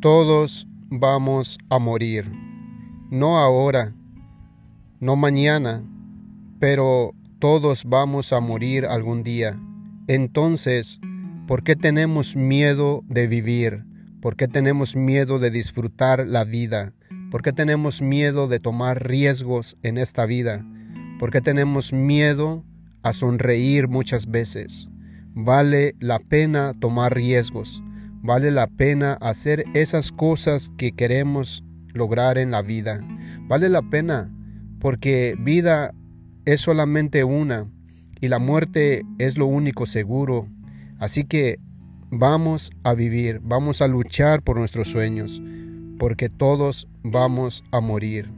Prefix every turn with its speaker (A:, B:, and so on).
A: Todos vamos a morir, no ahora, no mañana, pero todos vamos a morir algún día. Entonces, ¿por qué tenemos miedo de vivir? ¿Por qué tenemos miedo de disfrutar la vida? ¿Por qué tenemos miedo de tomar riesgos en esta vida? ¿Por qué tenemos miedo a sonreír muchas veces? Vale la pena tomar riesgos. Vale la pena hacer esas cosas que queremos lograr en la vida. Vale la pena porque vida es solamente una y la muerte es lo único seguro. Así que vamos a vivir, vamos a luchar por nuestros sueños, porque todos vamos a morir.